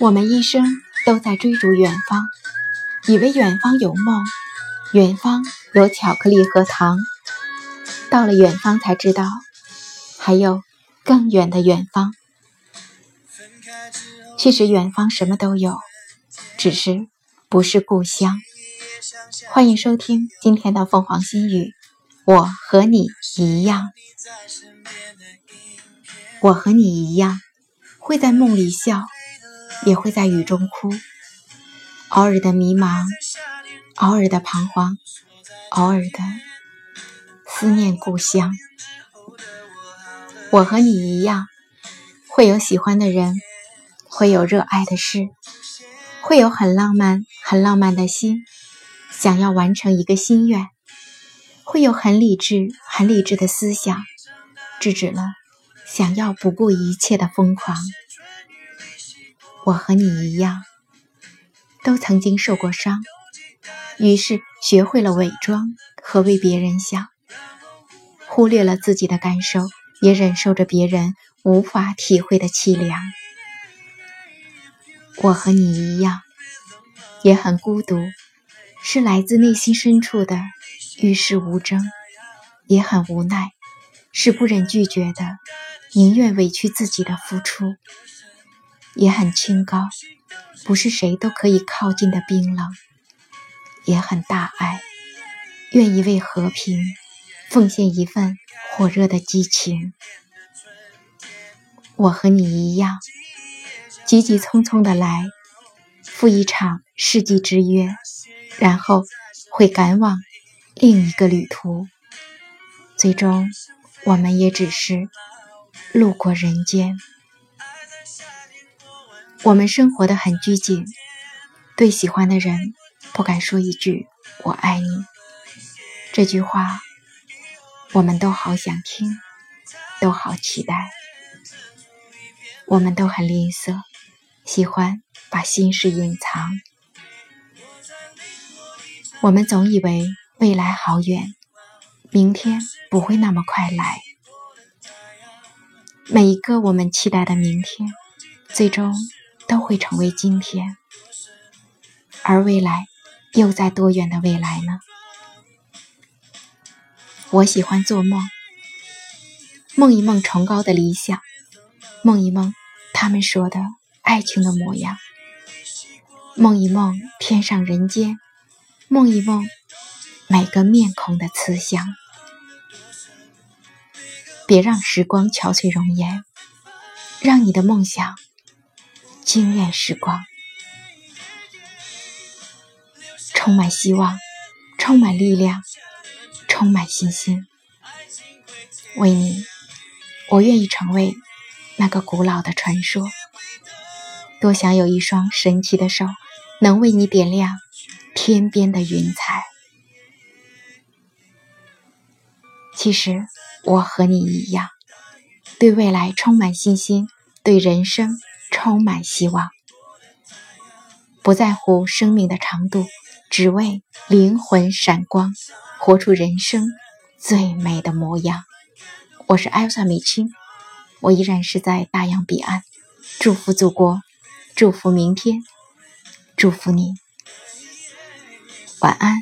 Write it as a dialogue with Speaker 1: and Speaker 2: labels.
Speaker 1: 我们一生都在追逐远方，以为远方有梦，远方有巧克力和糖。到了远方才知道，还有更远的远方。其实远方什么都有，只是不是故乡。欢迎收听今天的凤凰心语，我和你一样，我和你一样，会在梦里笑。也会在雨中哭，偶尔的迷茫，偶尔的彷徨，偶尔的思念故乡。我和你一样，会有喜欢的人，会有热爱的事，会有很浪漫、很浪漫的心，想要完成一个心愿，会有很理智、很理智的思想，制止了想要不顾一切的疯狂。我和你一样，都曾经受过伤，于是学会了伪装和为别人想，忽略了自己的感受，也忍受着别人无法体会的凄凉。我和你一样，也很孤独，是来自内心深处的与世无争，也很无奈，是不忍拒绝的，宁愿委屈自己的付出。也很清高，不是谁都可以靠近的冰冷；也很大爱，愿意为和平奉献一份火热的激情。我和你一样，急急匆匆的来，赴一场世纪之约，然后会赶往另一个旅途。最终，我们也只是路过人间。我们生活的很拘谨，对喜欢的人不敢说一句“我爱你”这句话，我们都好想听，都好期待。我们都很吝啬，喜欢把心事隐藏。我们总以为未来好远，明天不会那么快来。每一个我们期待的明天，最终。都会成为今天，而未来又在多远的未来呢？我喜欢做梦，梦一梦崇高的理想，梦一梦他们说的爱情的模样，梦一梦天上人间，梦一梦每个面孔的慈祥。别让时光憔悴容颜，让你的梦想。惊艳时光，充满希望，充满力量，充满信心。为你，我愿意成为那个古老的传说。多想有一双神奇的手，能为你点亮天边的云彩。其实，我和你一样，对未来充满信心，对人生。充满希望，不在乎生命的长度，只为灵魂闪光，活出人生最美的模样。我是艾萨米青，我依然是在大洋彼岸，祝福祖国，祝福明天，祝福你，晚安。